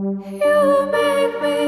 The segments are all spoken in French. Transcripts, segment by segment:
You make me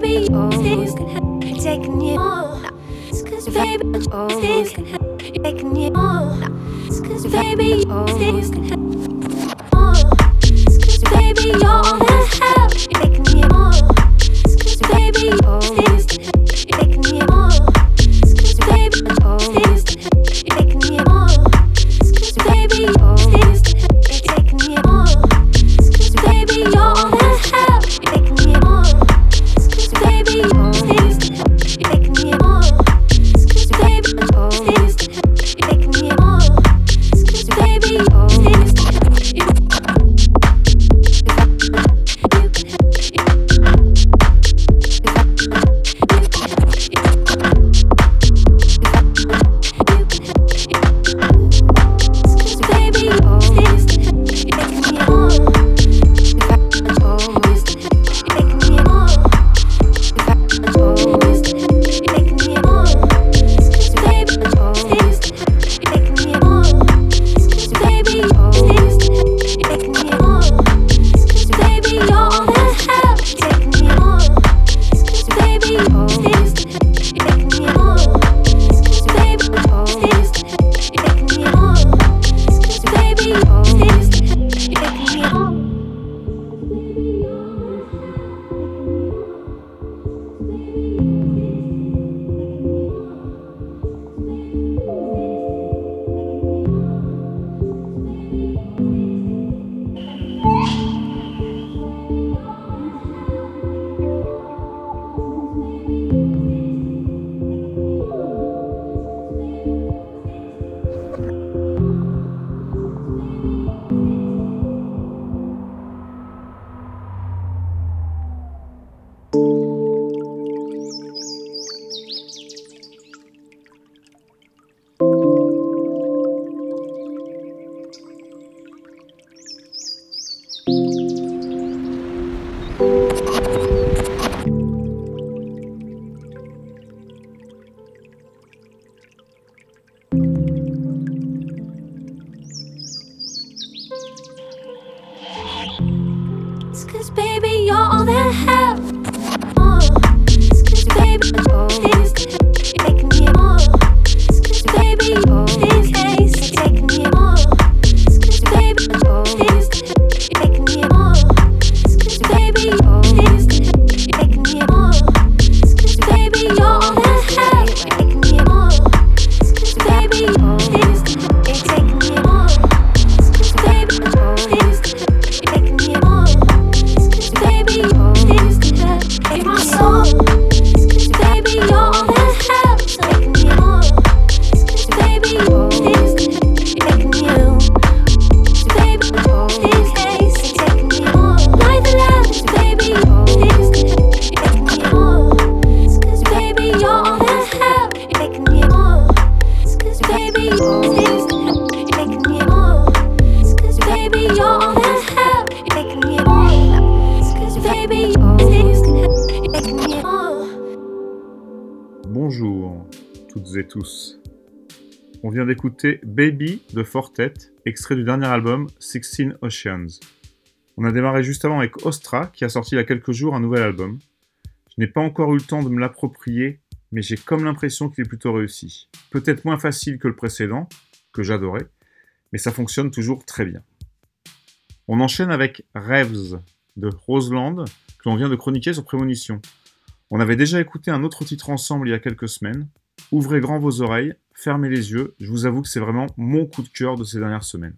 baby, oh, you can oh. have taken you all. Cause baby, you can have taken you all. Oh. Cause baby, you oh. can. Baby de Fortet, extrait du dernier album Sixteen Oceans. On a démarré juste avant avec Ostra, qui a sorti il y a quelques jours un nouvel album. Je n'ai pas encore eu le temps de me l'approprier, mais j'ai comme l'impression qu'il est plutôt réussi. Peut-être moins facile que le précédent, que j'adorais, mais ça fonctionne toujours très bien. On enchaîne avec Rêves de Roseland, que l'on vient de chroniquer sur Prémonition. On avait déjà écouté un autre titre ensemble il y a quelques semaines. Ouvrez grand vos oreilles, fermez les yeux, je vous avoue que c'est vraiment mon coup de cœur de ces dernières semaines.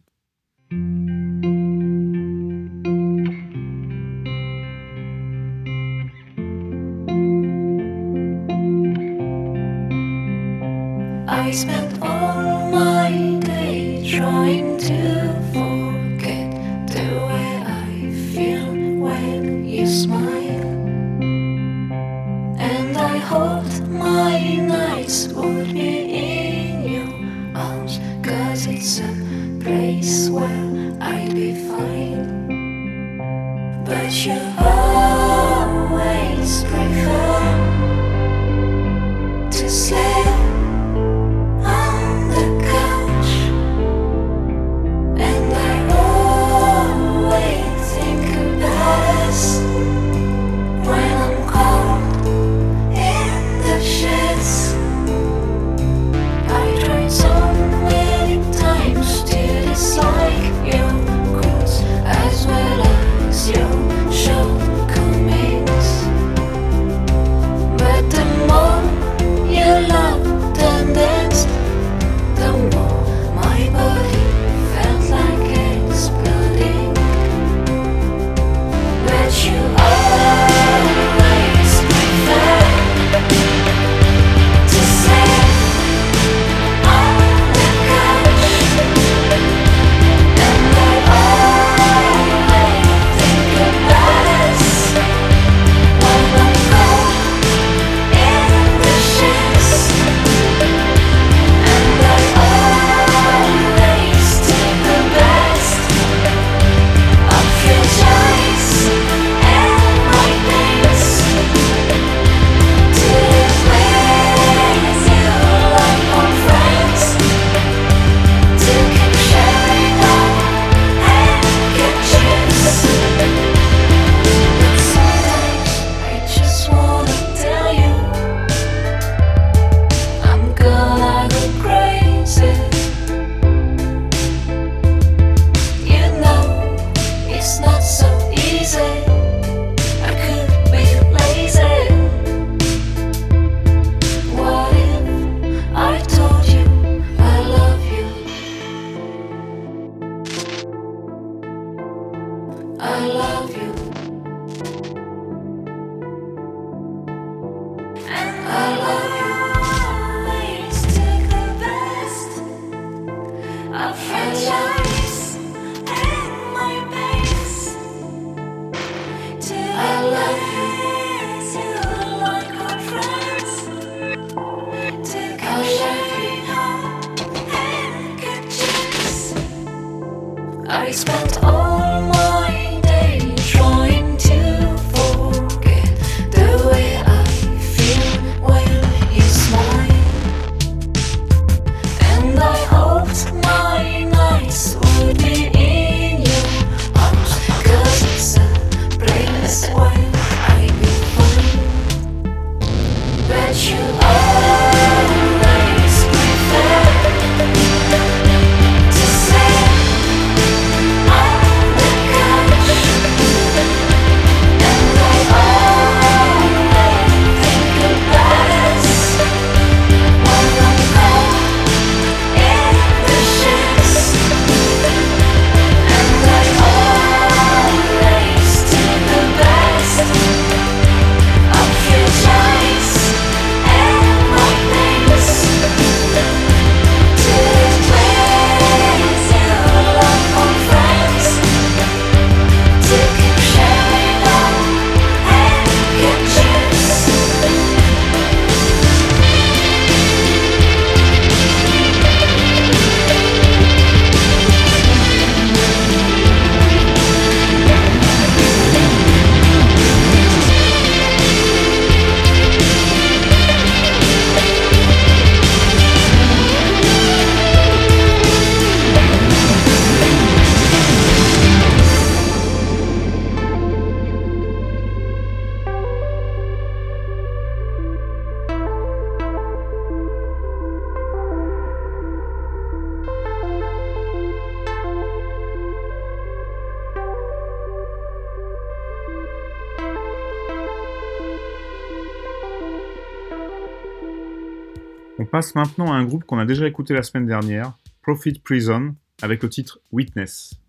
Passe maintenant à un groupe qu'on a déjà écouté la semaine dernière, Profit Prison, avec le titre Witness.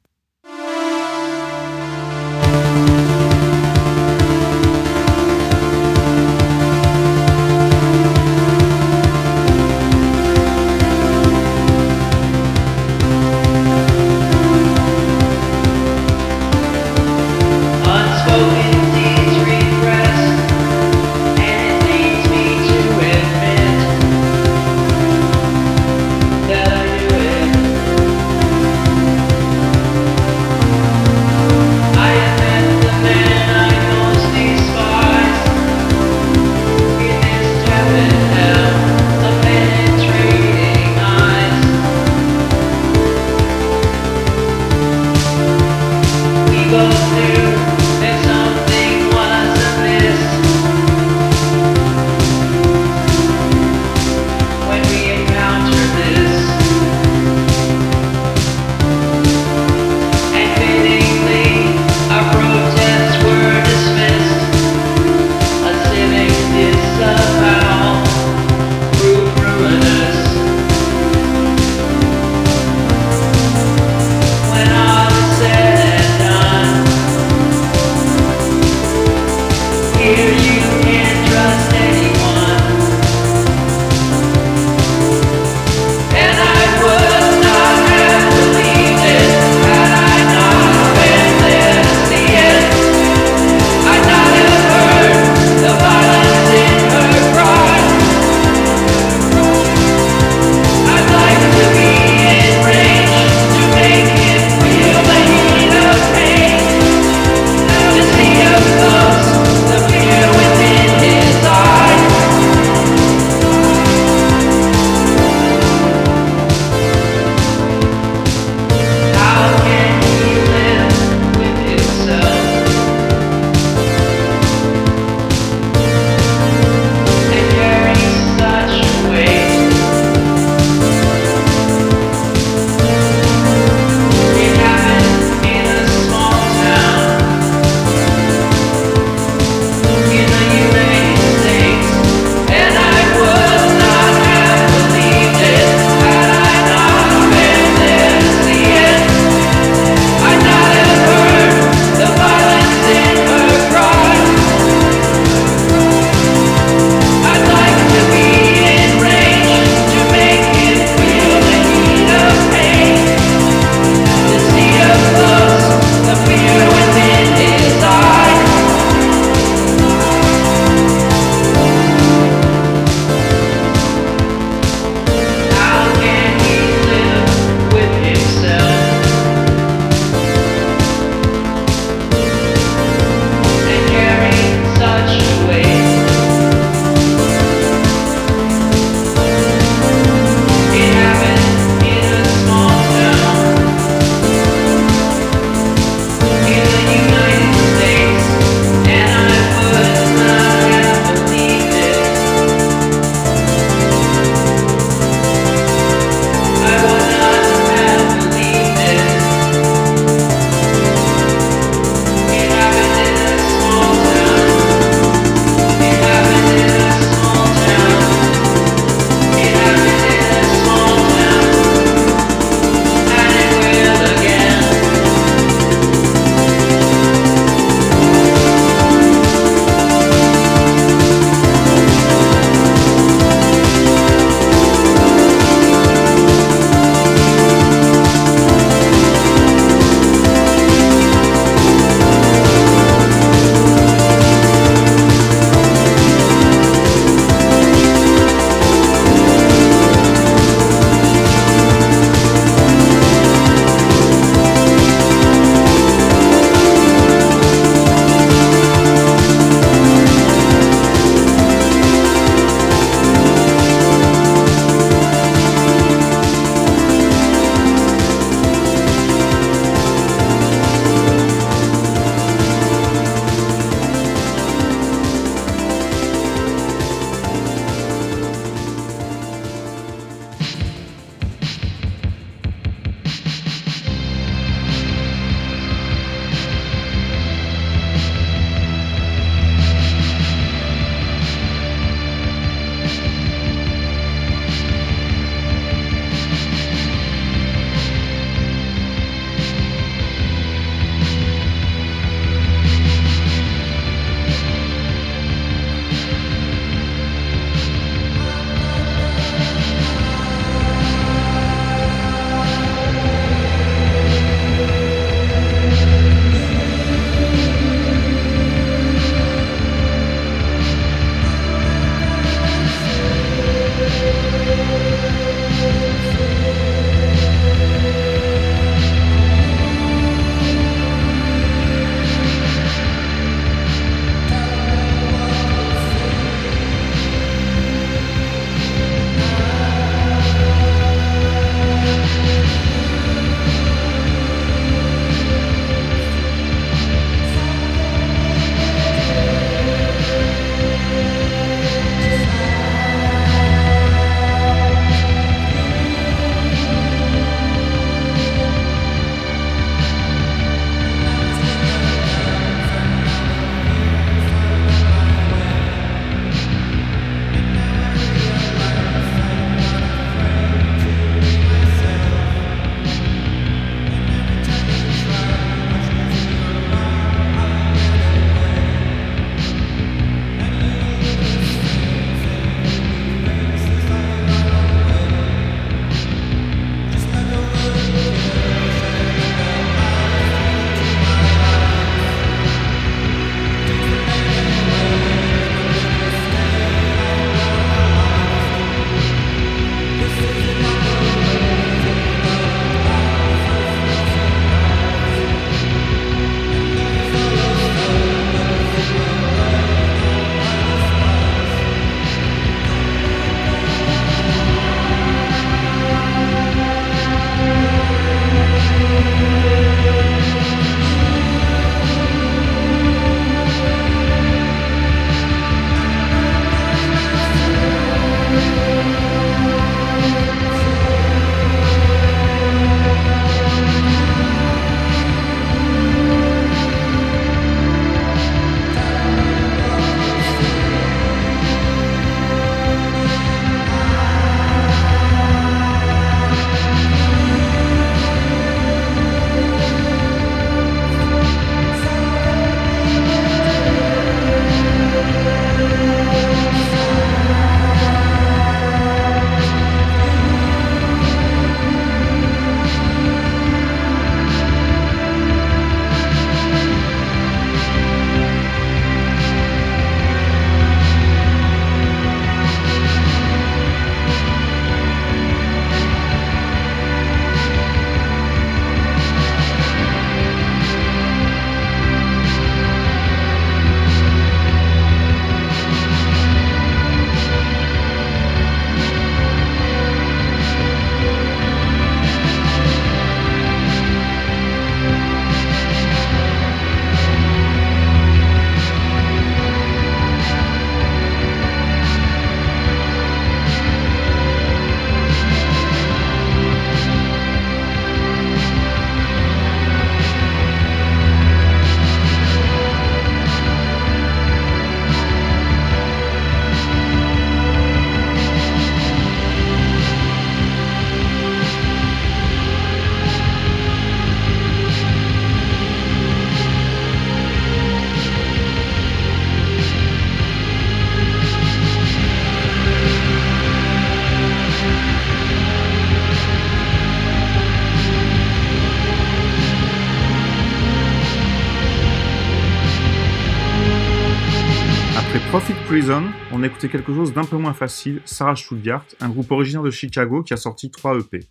On a écouté quelque chose d'un peu moins facile, Sarah Stuttgart, un groupe originaire de Chicago qui a sorti 3 EP.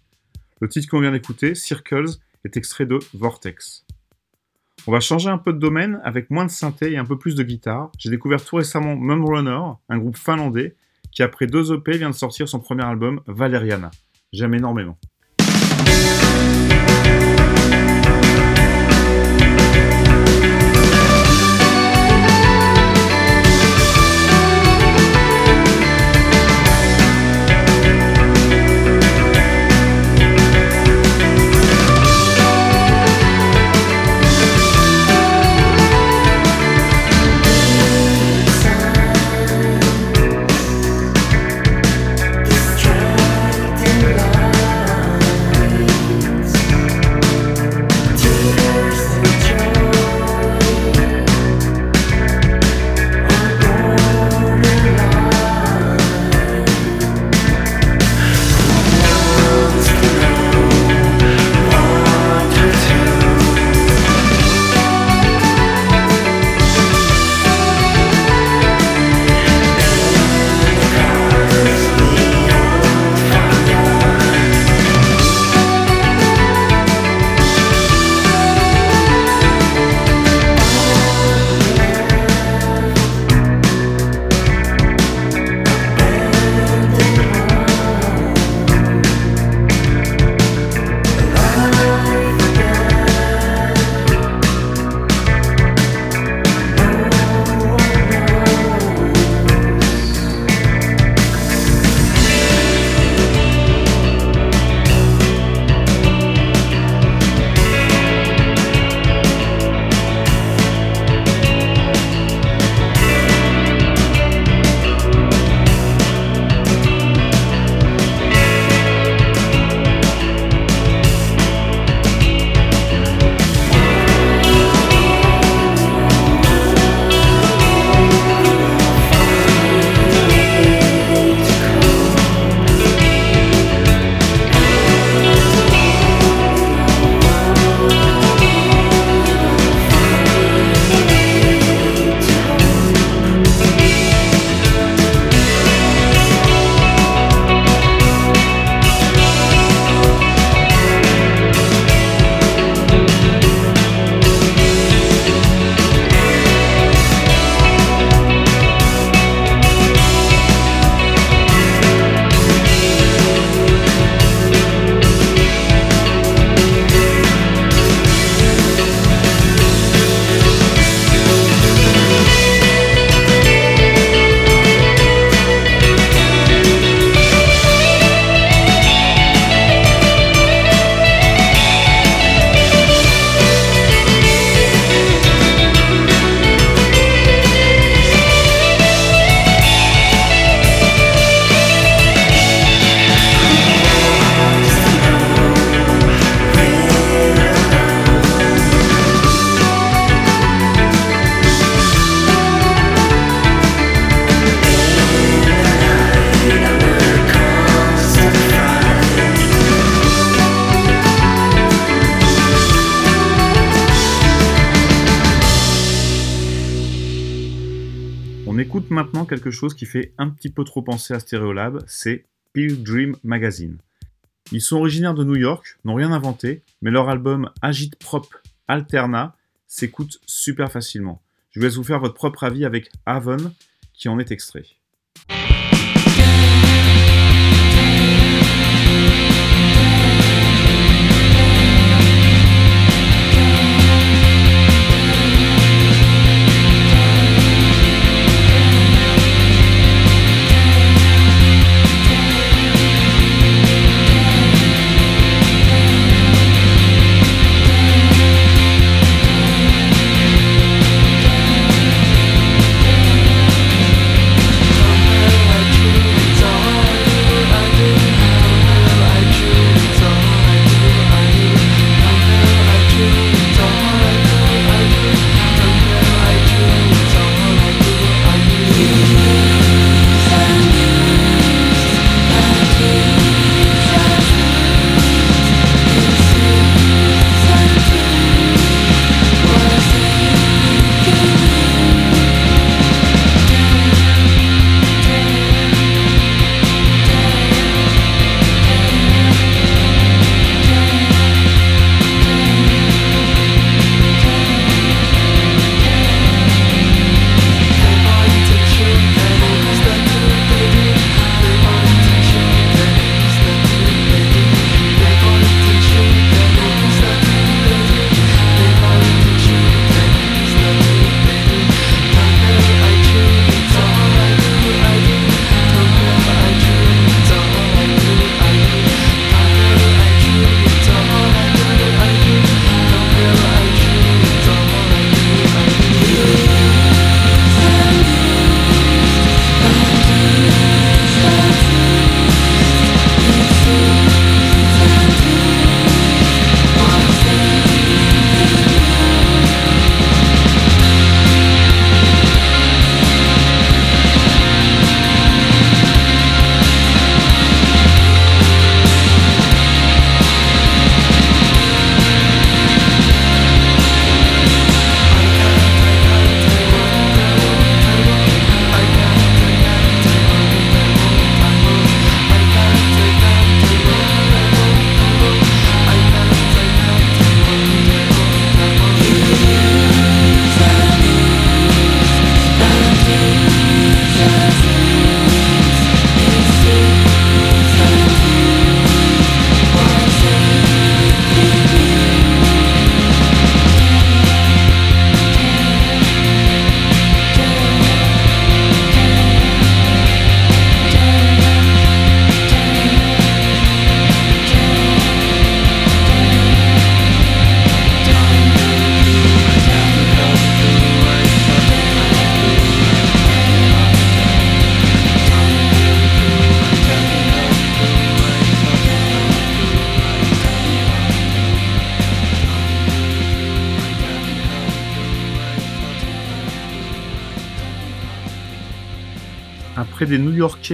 Le titre qu'on vient d'écouter, Circles, est extrait de Vortex. On va changer un peu de domaine avec moins de synthé et un peu plus de guitare. J'ai découvert tout récemment Mumrunner, un groupe finlandais qui après deux EP vient de sortir son premier album Valeriana. J'aime énormément. Quelque chose qui fait un petit peu trop penser à Stereolab, c'est Dream Magazine. Ils sont originaires de New York, n'ont rien inventé, mais leur album Agite Prop Alterna s'écoute super facilement. Je vais vous faire votre propre avis avec Avon qui en est extrait.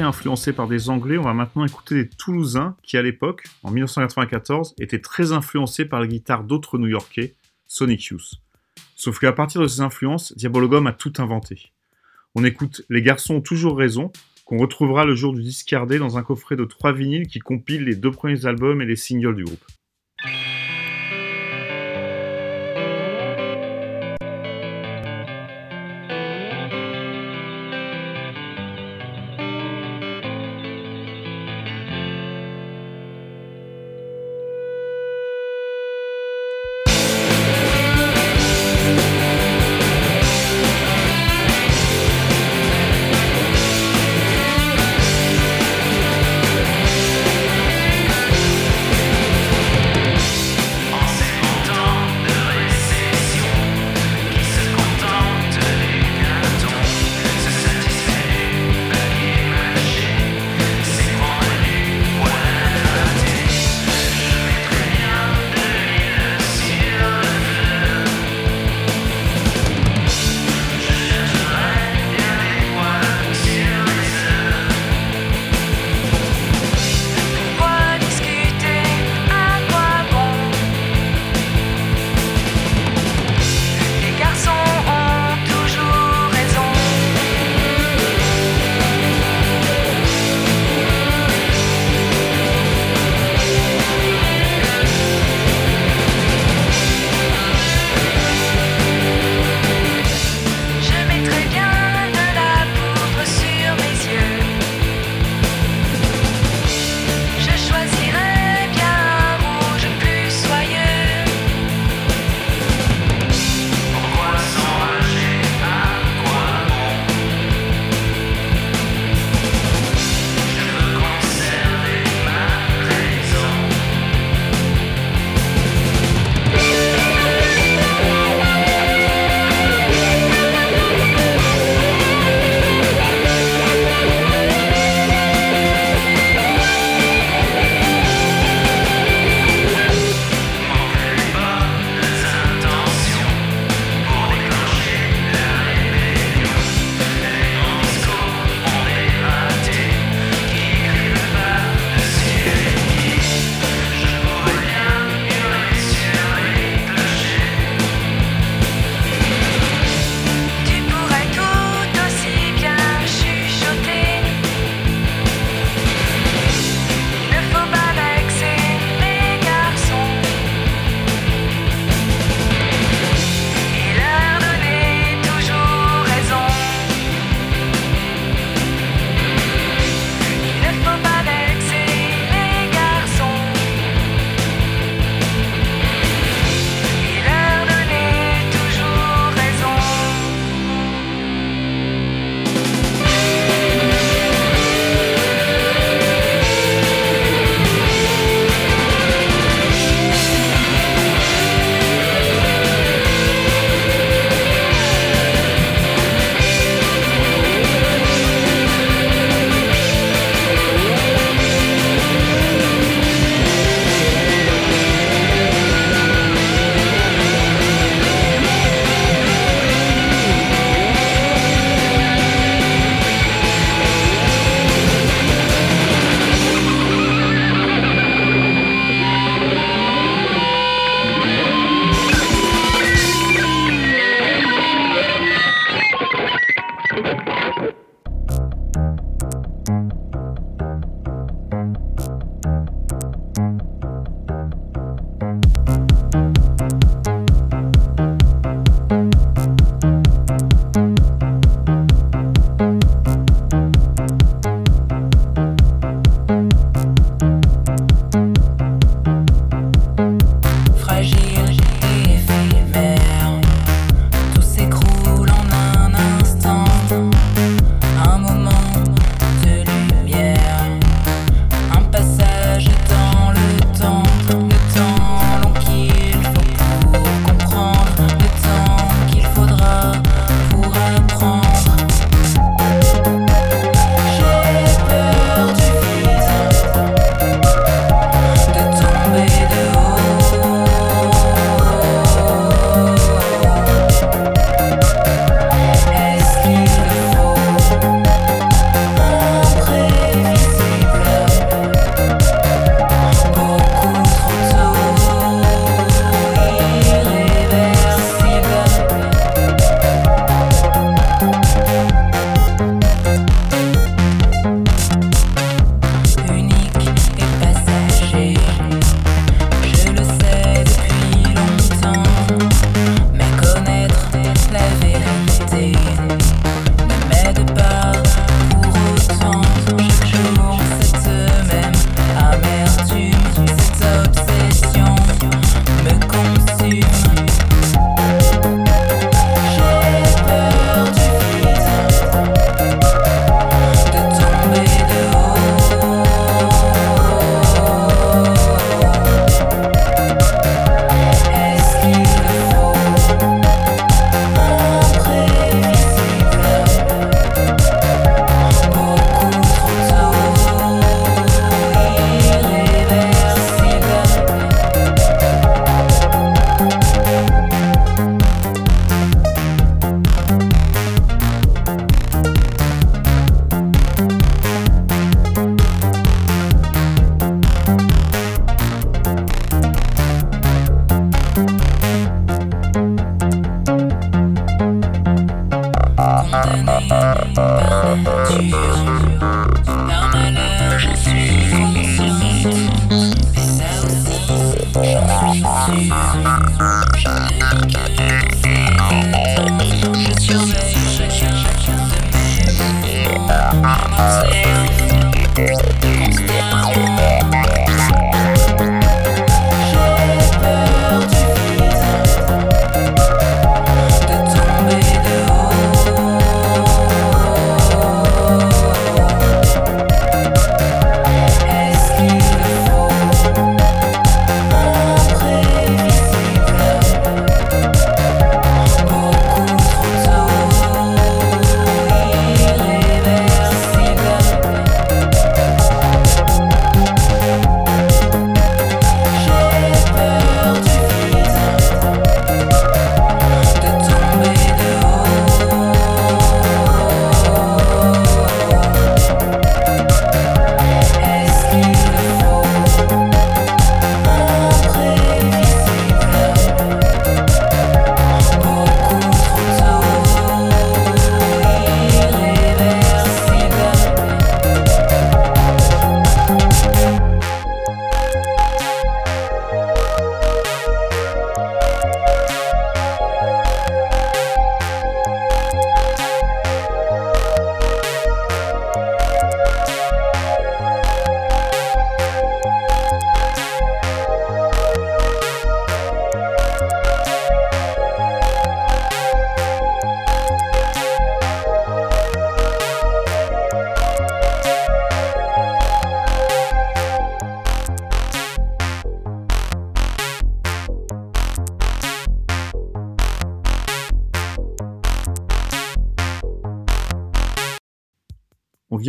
Influencés par des Anglais, on va maintenant écouter des Toulousains qui, à l'époque, en 1994, étaient très influencés par la guitare d'autres New-Yorkais, Sonic Youth. Sauf qu'à partir de ces influences, Diabologum a tout inventé. On écoute Les garçons ont toujours raison, qu'on retrouvera le jour du discardé dans un coffret de trois vinyles qui compile les deux premiers albums et les singles du groupe. On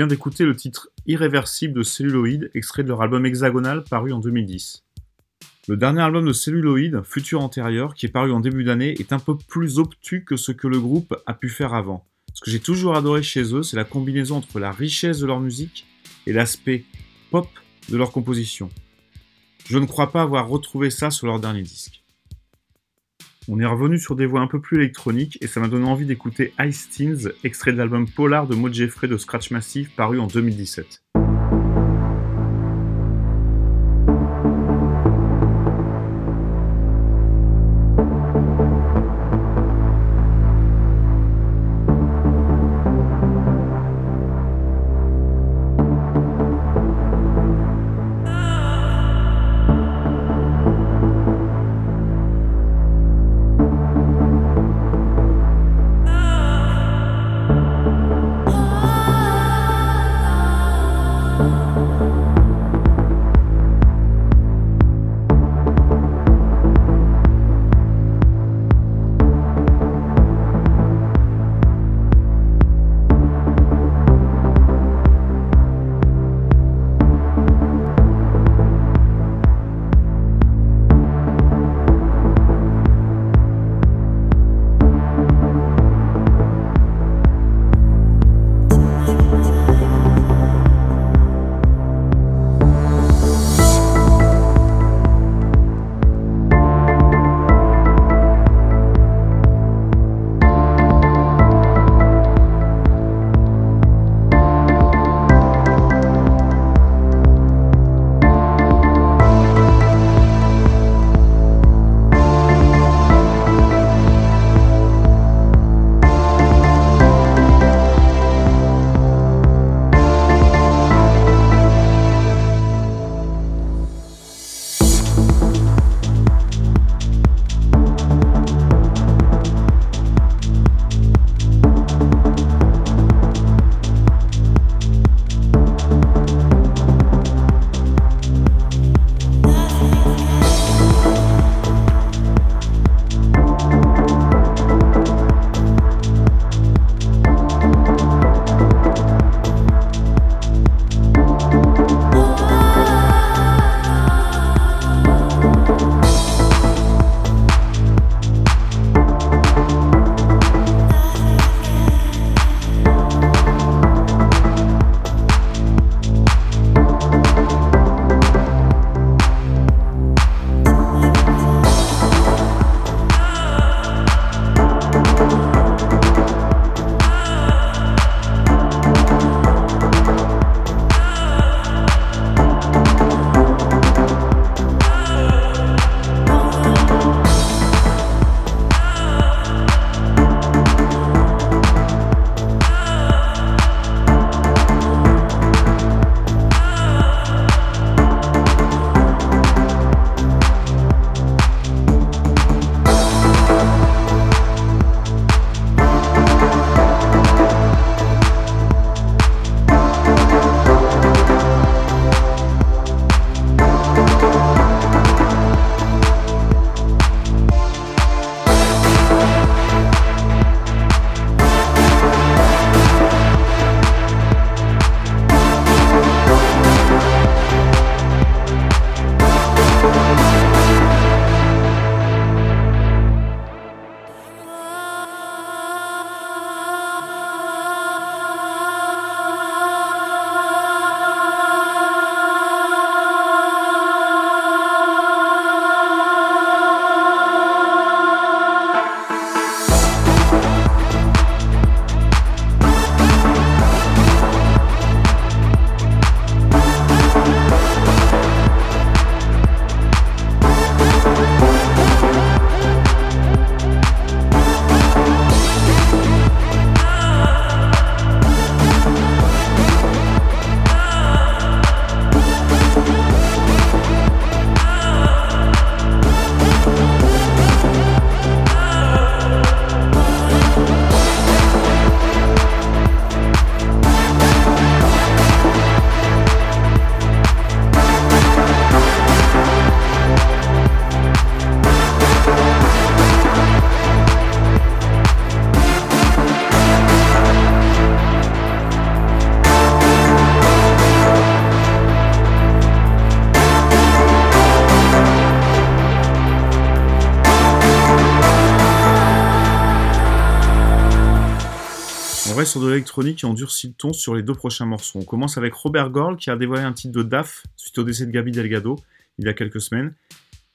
d'écouter le titre Irréversible de Celluloid, extrait de leur album Hexagonal paru en 2010. Le dernier album de Celluloid, Futur Antérieur, qui est paru en début d'année, est un peu plus obtus que ce que le groupe a pu faire avant. Ce que j'ai toujours adoré chez eux, c'est la combinaison entre la richesse de leur musique et l'aspect pop de leur composition. Je ne crois pas avoir retrouvé ça sur leur dernier disque. On est revenu sur des voix un peu plus électroniques et ça m'a donné envie d'écouter Ice Teens, extrait de l'album Polar de Maud Jeffrey de Scratch Massive paru en 2017. Sur de l'électronique et on durcit le ton sur les deux prochains morceaux. On commence avec Robert Gorl qui a dévoilé un titre de DAF suite au décès de Gabi Delgado il y a quelques semaines.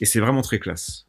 Et c'est vraiment très classe.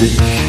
music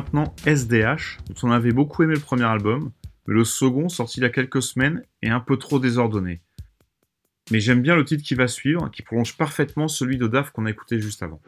maintenant SDH, dont on avait beaucoup aimé le premier album, mais le second, sorti il y a quelques semaines, est un peu trop désordonné. Mais j'aime bien le titre qui va suivre, qui prolonge parfaitement celui de DAF qu'on a écouté juste avant.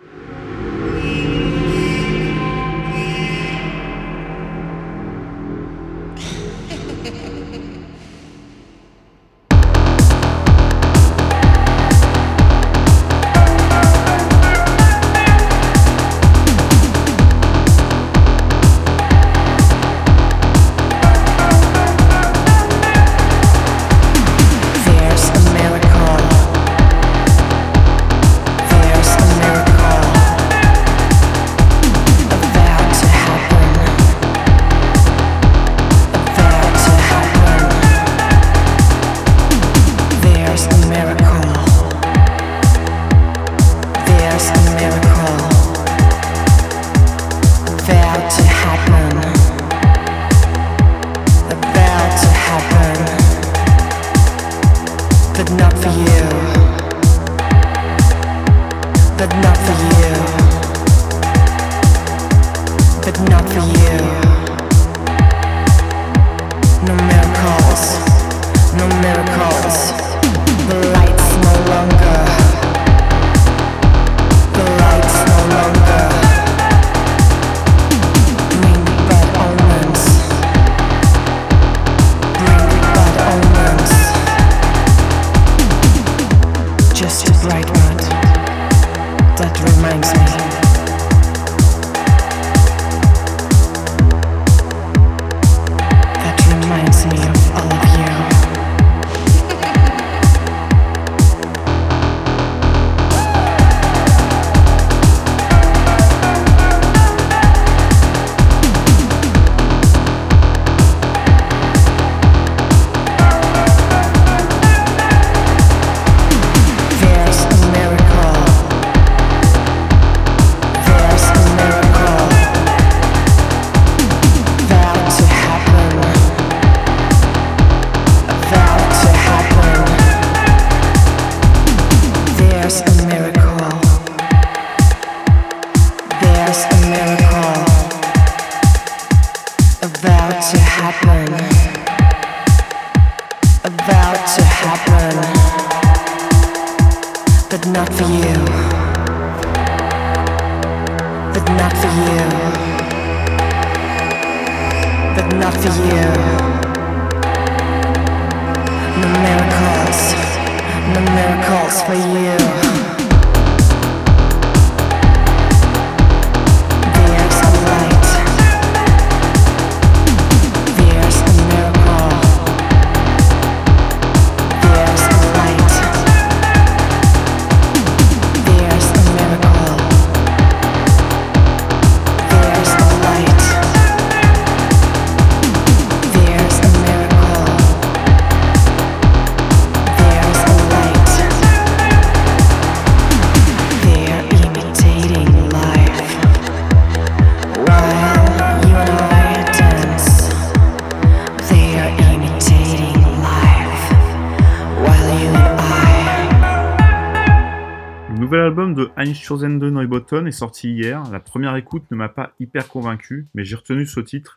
Einstürzende Neubauten est sorti hier. La première écoute ne m'a pas hyper convaincu, mais j'ai retenu ce titre,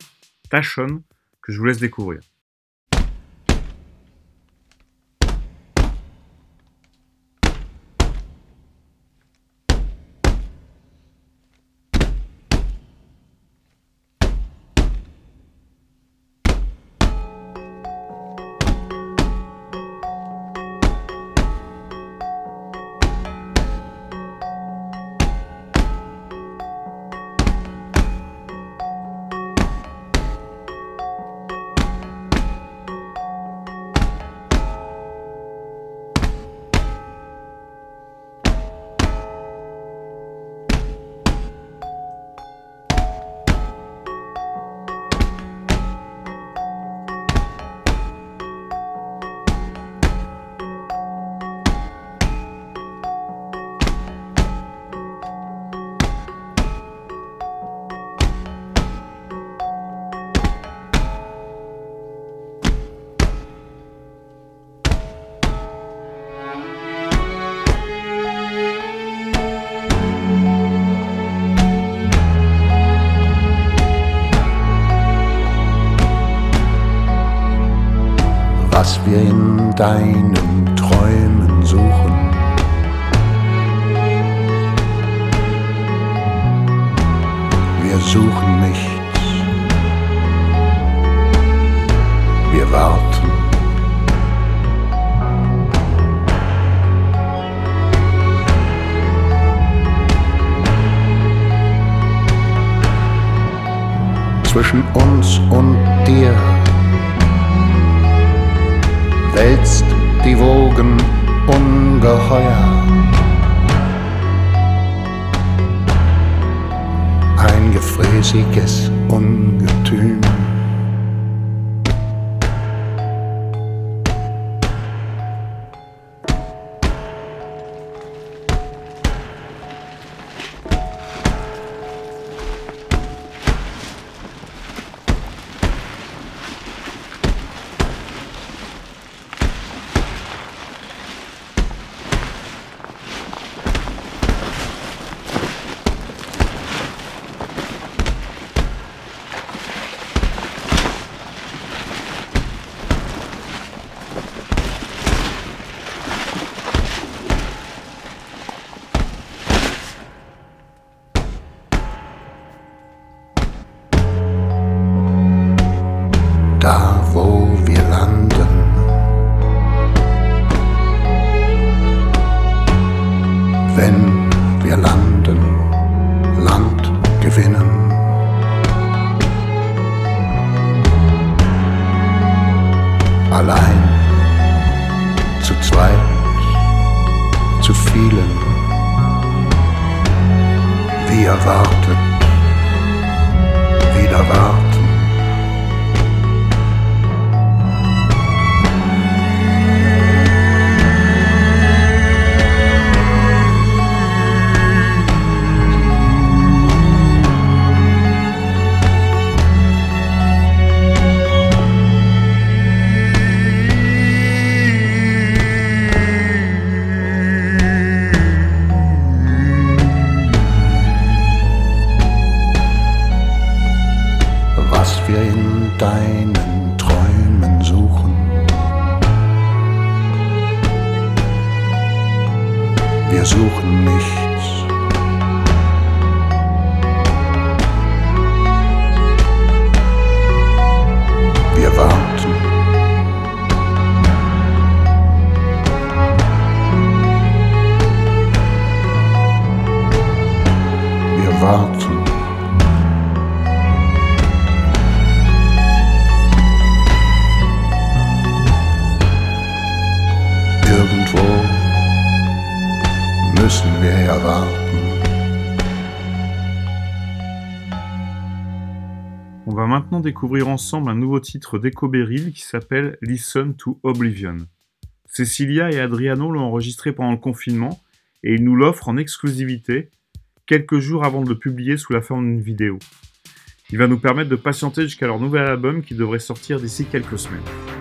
Tachon, que je vous laisse découvrir. Zwischen uns und dir wälzt die Wogen ungeheuer. Ein gefräßiges Ungetüm. wir in deinen Träumen suchen. Wir suchen nicht. Découvrir ensemble un nouveau titre d'Echo Beryl qui s'appelle Listen to Oblivion. Cecilia et Adriano l'ont enregistré pendant le confinement et ils nous l'offrent en exclusivité quelques jours avant de le publier sous la forme d'une vidéo. Il va nous permettre de patienter jusqu'à leur nouvel album qui devrait sortir d'ici quelques semaines.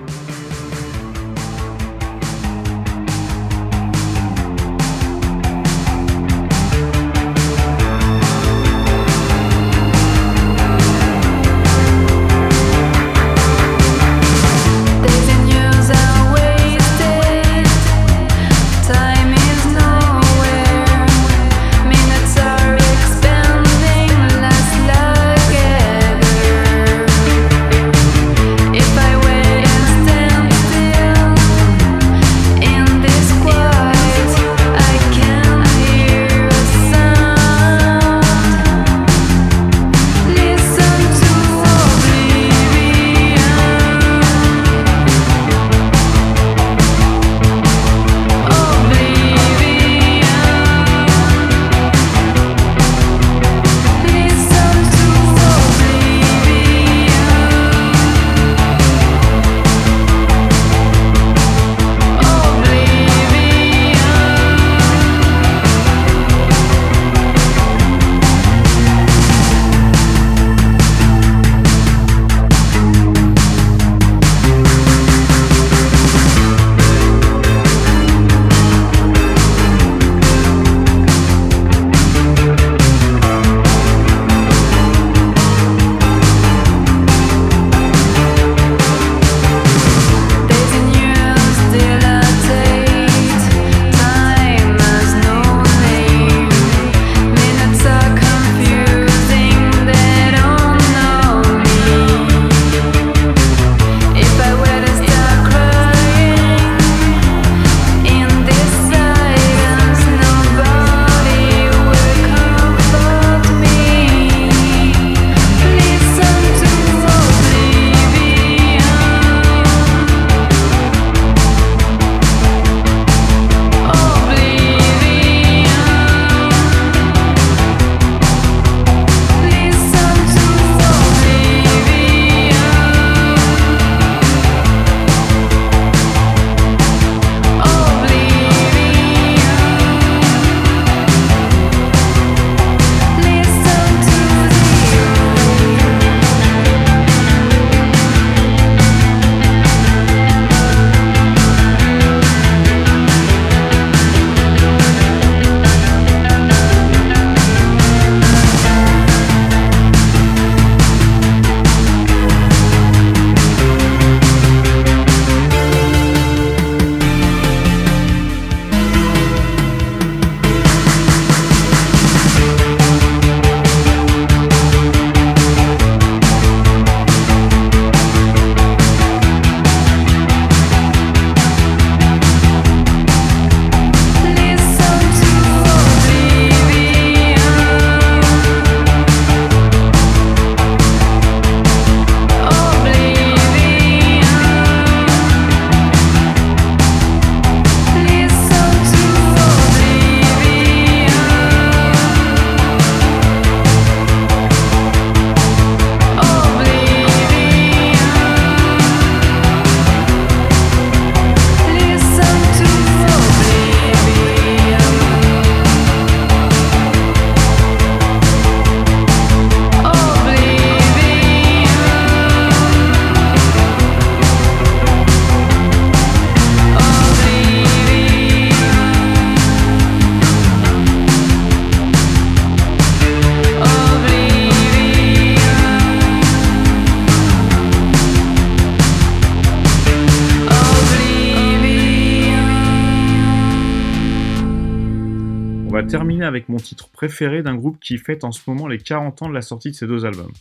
Avec mon titre préféré d'un groupe qui fête en ce moment les 40 ans de la sortie de ces deux albums.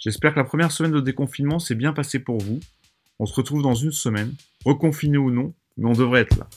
J'espère que la première semaine de déconfinement s'est bien passée pour vous. On se retrouve dans une semaine, reconfiné ou non, mais on devrait être là.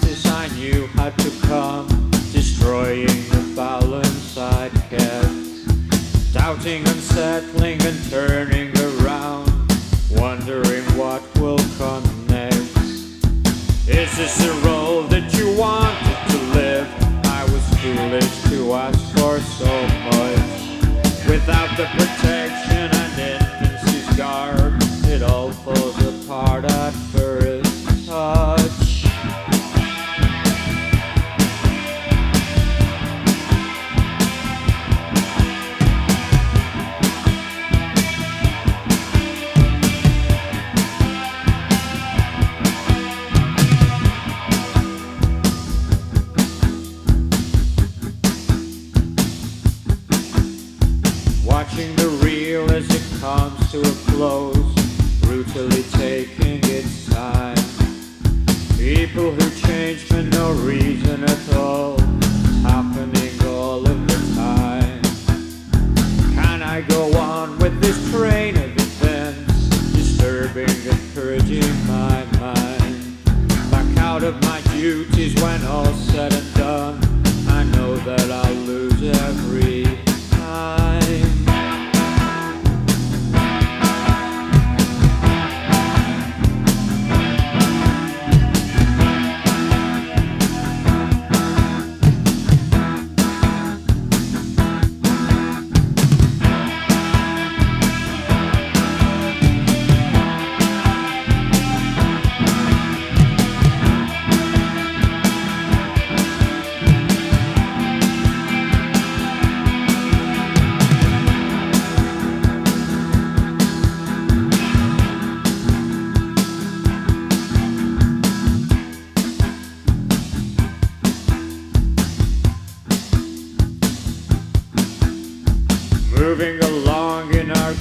Crisis I knew had to come, destroying the balance I'd kept. Doubting, unsettling, and turning around, wondering what will come next. Is this the role that you wanted to live? I was foolish to ask for so much. Without the protection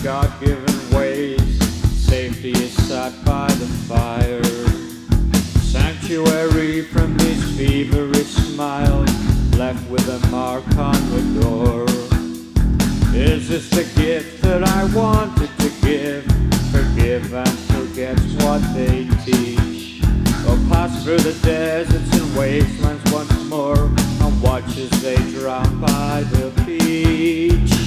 in our God given ways, safety is sought by the fire. Sanctuary from these feverish smiles, left with a mark on the door. Is this the gift that I wanted to give? Forgive and forget what they teach. Or pass through the deserts and wastelands once more and watch as they drown by the beach.